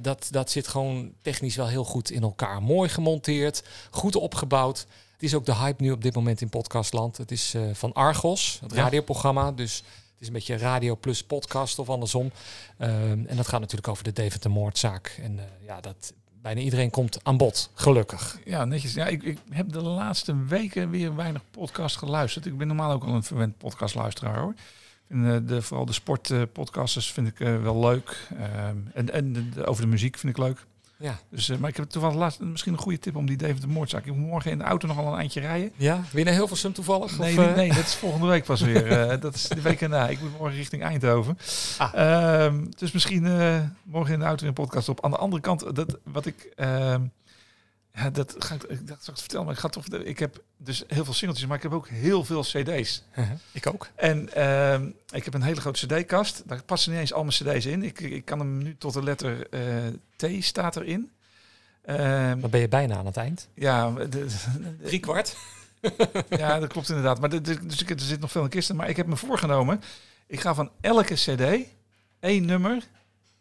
dat, dat zit gewoon technisch wel heel goed in elkaar. Mooi gemonteerd, goed opgebouwd. Het is ook de hype nu op dit moment in podcastland. Het is van Argos, het radioprogramma. Dus het is een beetje radio plus podcast of andersom. Ehm, en dat gaat natuurlijk over de Deventer moordzaak. En eh, ja, dat bijna iedereen komt aan bod, gelukkig. Ja, netjes. Ja, ik, ik heb de laatste weken weer weinig podcast geluisterd. Ik ben normaal ook al een verwend podcastluisteraar hoor. En, eh, de, vooral de sportpodcasters vind ik eh, wel leuk. Ehm, en en de, de- over de muziek vind ik leuk. Ja. Dus, eh, maar ik heb toevallig laatst misschien een goede tip om die Deventer moordzaak. Ik moet morgen in de auto nogal een eindje rijden. Ja, weer naar Hilversum toevallig? Nee, of, nee, eh? nee, dat is volgende week pas weer. Eh, dat is de week erna. Ik moet morgen richting Eindhoven. Ah. Ehm, dus misschien morgen in de auto weer een podcast op. Aan de andere kant, dat, wat ik... ja, dat ga ik, ik dacht straks vertellen, maar ik ga toch... Ik heb dus heel veel singeltjes, maar ik heb ook heel veel cd's. Ik ook. En ehm, ik heb een hele grote cd-kast. Daar passen niet eens al mijn cd's in. Ik, ik kan hem nu tot de letter eh, T staat erin. Ehm, Dan ben je bijna aan het eind. ja, de, Drie kwart. ja, dat klopt inderdaad. Maar dit- dus ik, er zit nog veel in kisten. Maar ik heb me voorgenomen, ik ga van elke cd één nummer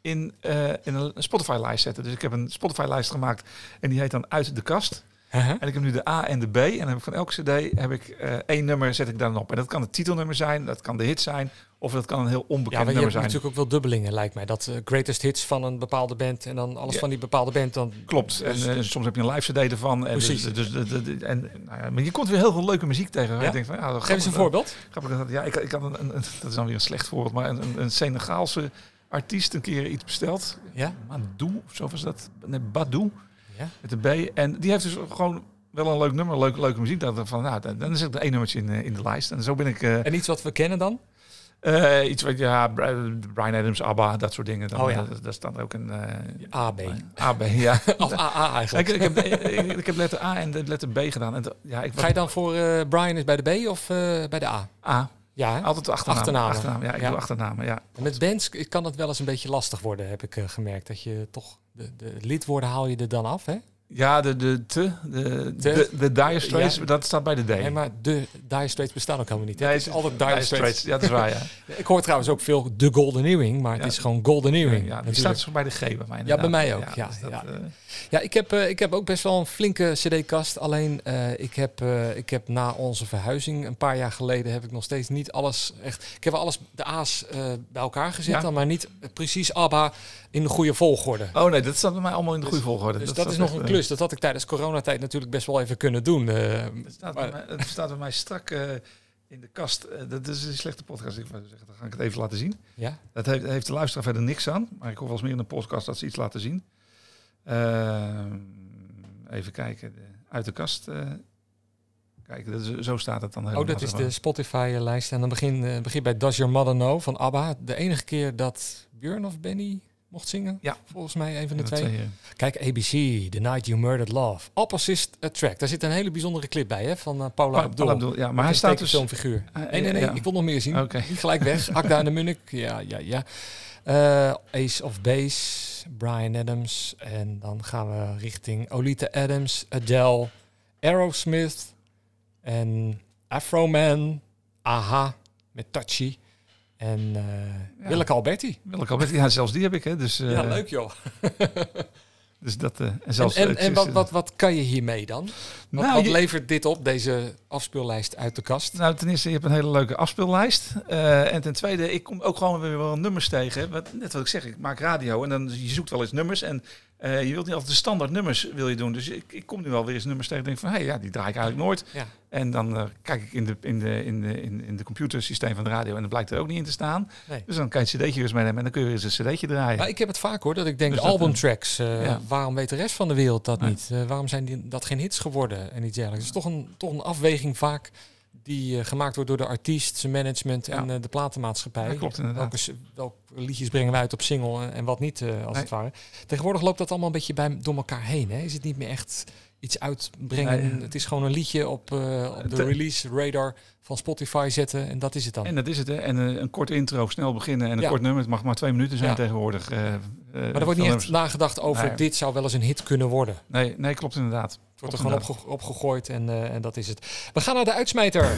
in, eh, in een Spotify-lijst zetten. Dus ik heb een Spotify-lijst gemaakt en die heet dan Uit de Kast. Uh-huh. En ik heb nu de A en de B. En dan heb ik van elke cd heb ik eh, één nummer zet ik dan op. En dat kan het titelnummer zijn, dat kan de hit zijn, of dat kan een heel Ja, onbekend maar je nummer hebt zijn. natuurlijk ook wel dubbelingen, lijkt mij. Dat eh, greatest hits van een bepaalde band en dan alles Ja. van die bepaalde band. Dan Klopt. En Dus- soms heb je een live CD ervan. En Precies. Dus, dus, en, nou ja, maar je komt weer heel veel leuke muziek tegen. Ja? Je denkt van, ja, Geef eens een voorbeeld. Grappig, ja, ik, ik had een- dat is dan weer een slecht voorbeeld, maar een, een, een Senegaalse artiest een keer iets besteld. Ja? Madou, of zo was dat. Nee, Badou. Ja. Met een B. En die heeft dus gewoon wel een leuk nummer, leuke, leuke muziek. Dat van, nou, dan, ik er één nummertje in, eh, in de lijst. En zo ben ik... eh, En iets wat we kennen dan? eh, iets wat, ja, Bri- Brian Adams, ABBA, dat soort dingen. Dan, Oh ja. daar staat ook een... eh, AB. AB, ja. Of AA eigenlijk. Ik, ik, heb, ik, ik heb letter A en de letter B gedaan. En, ja, ik Ga je dan voor Brian is bij de B of bij de A? A. Ja? Altijd achternaam. Achternamen. Achternaam, ja, ik doe achternamen, ja. En met bands kan het wel eens een beetje lastig worden, heb ik eh, gemerkt. Dat je toch, de, de lidwoorden haal je er dan af, hè? Ja, de, de te, de, de, de Dire Straits, Ja. dat staat bij de D. Nee, maar de Dire Straits bestaan ook helemaal niet. hè? Nee, het is altijd Dire, Dire Straits. Ja, dat is waar, ja. Ik hoor trouwens ook veel de Golden Earring, maar het is gewoon Golden Earring. Ja, die staat zo bij de G bij mij. Ja, bij mij ook. Ja, dus ja, dat, eh, Ja, ik heb, eh, ik heb ook best wel een flinke cd-kast. Alleen eh, ik, heb, eh, ik heb na onze verhuizing een paar jaar geleden heb ik nog steeds niet alles echt. Ik heb alles de A's bij elkaar gezet, dan, maar niet precies ABBA in de goede volgorde. Oh nee, dat staat bij mij allemaal in de goede volgorde. Dus dat, is nog een klus. Dat had ik tijdens coronatijd natuurlijk best wel even kunnen doen. eh, Het staat, bij mij, het staat bij mij strak eh, in de kast. Eh, dat is een slechte podcast. Ik zeggen, dan ga ik het even laten zien. Ja? Dat heeft, heeft de luisteraar verder niks aan. Maar ik hoor wel eens meer in een podcast dat ze iets laten zien. Ehm, even kijken. De- uit de kast. kijken, dat is, zo staat het dan helemaal. Oh, dat is de maar. Spotify-lijst. En dan begin, eh, begin bij Does Your Mother Know van ABBA. De enige keer dat Björn of Benny mocht zingen. Ja. Volgens mij een van de Ja, twee. twee, ja. Kijk, ABC, The Night You Murdered Love. Opposite Attract. Daar zit een hele bijzondere clip bij hè, van eh, Paula Pa- Abdul. Paula Abdul, ja, maar hij staat dus- tekenfilmfiguur. Ah, nee, nee, nee. ja. Ik wil nog meer zien. Oké. Gelijk weg. Akda en de Munnik. Ja, ja, ja. Eh, Ace of Base, Brian Adams. En dan gaan we richting Olita Adams, Adele, Aerosmith en Afro Man, Aha met Touchy. En eh Ja. Willeke Alberti. Willeke Alberti, ja, zelfs die heb ik. Hè, dus, eh, ja, leuk joh. Dus dat, eh, en En, zelfs, en, en wat, wat, wat kan je hiermee dan? Wat, Nou, wat je- levert dit op, deze afspeellijst uit de kast? Nou, ten eerste, je hebt een hele leuke afspeellijst. Eh, en ten tweede, ik kom ook gewoon weer wel nummers tegen. Wat, net wat ik zeg, ik maak radio en dan je zoekt wel eens nummers. En eh, je wilt niet altijd de standaard nummers wil je doen. Dus ik, ik kom nu wel weer eens nummers tegen en denk van, hé, hey, ja, die draai ik eigenlijk nooit. Ja. En dan eh, kijk ik in de, in, de, in, de, in, de computersysteem van de radio en dan blijkt er ook niet in te staan. Nee. Dus dan kan je het cd'tje weer eens meenemen en dan kun je weer eens een cd'tje draaien. Maar ik heb het vaak hoor, dat ik denk Dus dat, albumtracks. eh, ja. Waarom weet de rest van de wereld dat Nee. niet? Waarom zijn die, dat geen hits geworden en iets dergelijks? Het is toch een, toch een afweging vaak die eh, gemaakt wordt door de artiest, zijn management en Ja. eh, de platenmaatschappij. Ja, klopt, inderdaad. Welke, liedjes brengen we uit op single en, en wat niet, eh, als Nee. het ware. Tegenwoordig loopt dat allemaal een beetje bij, door elkaar heen. Hè? Is het niet meer echt iets uitbrengen? Het is gewoon een liedje op, eh, op de Te- release radar van Spotify zetten en dat is het dan. En dat is het, hè. En eh, een korte intro, snel beginnen en een Ja. kort nummer. Het mag maar twee minuten zijn tegenwoordig. eh, maar er wordt niet echt nagedacht over Nee. dit zou wel eens een hit kunnen worden. Nee, nee, klopt inderdaad. Het wordt Klopt er gewoon opge- opgegooid en, en dat is het. We gaan naar de uitsmijter.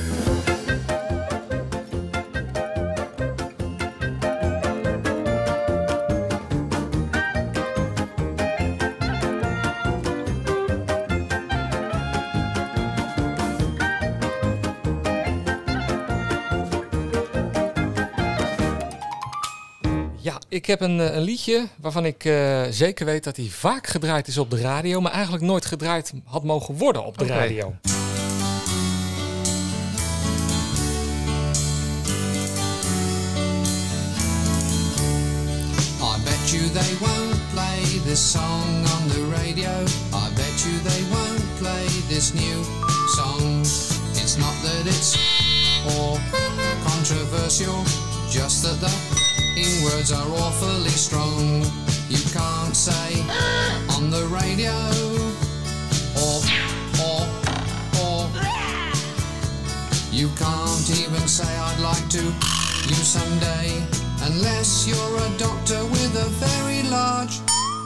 Ja, ik heb een, eh, een liedje waarvan ik eh, zeker weet dat hij vaak gedraaid is op de radio, maar eigenlijk nooit gedraaid had mogen worden op de radio. I bet you they won't play this song on the radio. I bet you they won't play this new song. It's not that it's or controversial, just that the in words are awfully strong. You can't say on the radio or or or you can't even say I'd like to you someday unless you're a doctor with a very large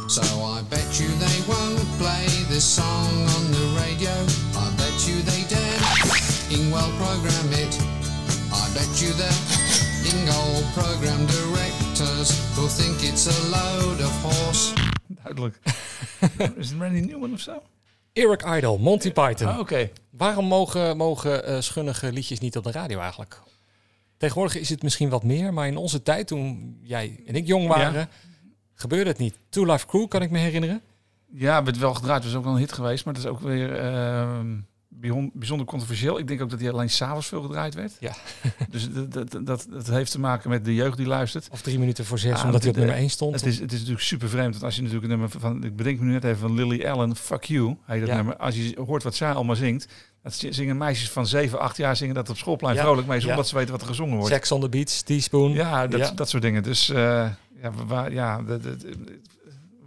so I bet you they won't play this song on the radio I bet you they dare in well program it. I bet you the Ingold program directors will think it's a load of horse. Duidelijk. is het Randy Newman of zo? Eric Idle, Monty Python. Ah, Oké. Waarom mogen, mogen eh, schunnige liedjes niet op de radio eigenlijk? Tegenwoordig is het misschien wat meer, maar in onze tijd, toen jij en ik jong waren, gebeurde het niet. Two Life Crew, kan ik me herinneren. Ja, werd wel gedraaid. Het is ook wel een hit geweest. Maar het is ook weer ehm, bijzonder controversieel. Ik denk ook dat hij alleen s'avonds veel gedraaid werd. Ja. dus dat, dat, dat, dat heeft te maken met de jeugd die luistert. Of drie minuten voor zes, Ja, omdat hij op nummer één stond. Het is, het is natuurlijk super vreemd. Want als je natuurlijk een nummer van... Ik bedenk me nu net even van Lily Allen, Fuck You. Heet dat Ja. nummer. Als je hoort wat zij allemaal zingt. Dat zi- zingen meisjes van 7, 8 jaar zingen dat op schoolplein Ja. vrolijk mee. Zonder Ja. dat ze weten wat er gezongen wordt. Sex on the Beach, Teaspoon. Ja, dat, dat soort dingen. Dus eh, ja, waar, ja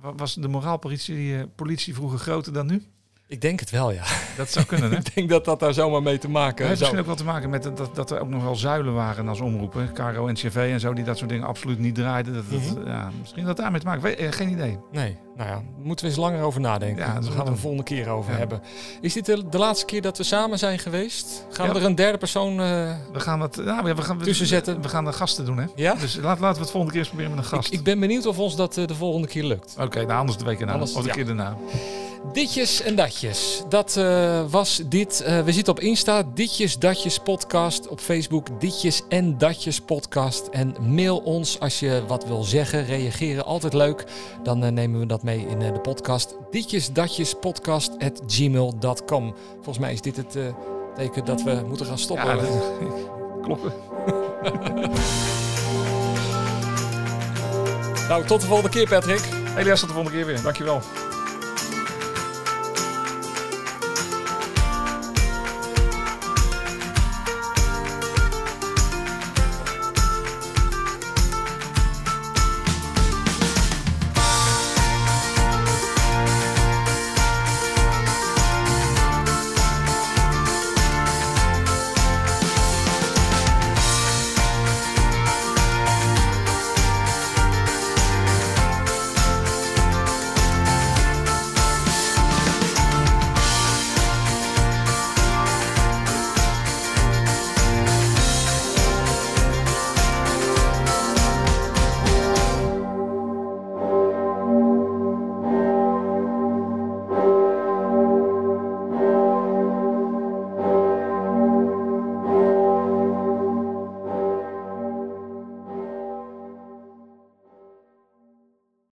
was de moraalpolitie eh, politie vroeger groter dan nu? Ik denk het wel, ja. Dat zou kunnen, hè? ik denk dat dat daar zomaar mee te maken Het heeft misschien ook wel te maken met dat, dat, er ook nog wel zuilen waren als omroepen. Caro en CV en zo, die dat soort dingen absoluut niet draaiden. Dat, dat- Mhm. ja, misschien dat daarmee te maken. Eh, geen idee. Nee, nou ja, moeten we eens langer over nadenken. Ja, Daar gaan we we. volgende keer over Ja. hebben. Is dit de, de laatste keer dat we samen zijn geweest? Gaan Ja. we er een derde persoon eh, We gaan wat, ja, we gaan, we, tussen zetten? We gaan de gasten doen, hè? Ja? Dus laat, laten we het volgende keer eens proberen met een gast. Ik, ik ben benieuwd of ons dat eh, de volgende keer lukt. Oké, nou anders de week erna. Anders- of de keer daarna. Ditjes en datjes. Dat eh, was dit. Eh, we zitten op Insta, Ditjes Datjes Podcast. Op Facebook, Ditjes en Datjes Podcast. En mail ons als je wat wil zeggen, reageren. Altijd leuk. Dan eh, nemen we dat mee in de podcast. Ditjes Datjes Podcast at gmail.com. Volgens mij is dit het teken dat we moeten gaan stoppen. Ja, dat, kloppen. Nou, tot de volgende keer Patrick. Elias, tot de volgende keer weer. Dankjewel.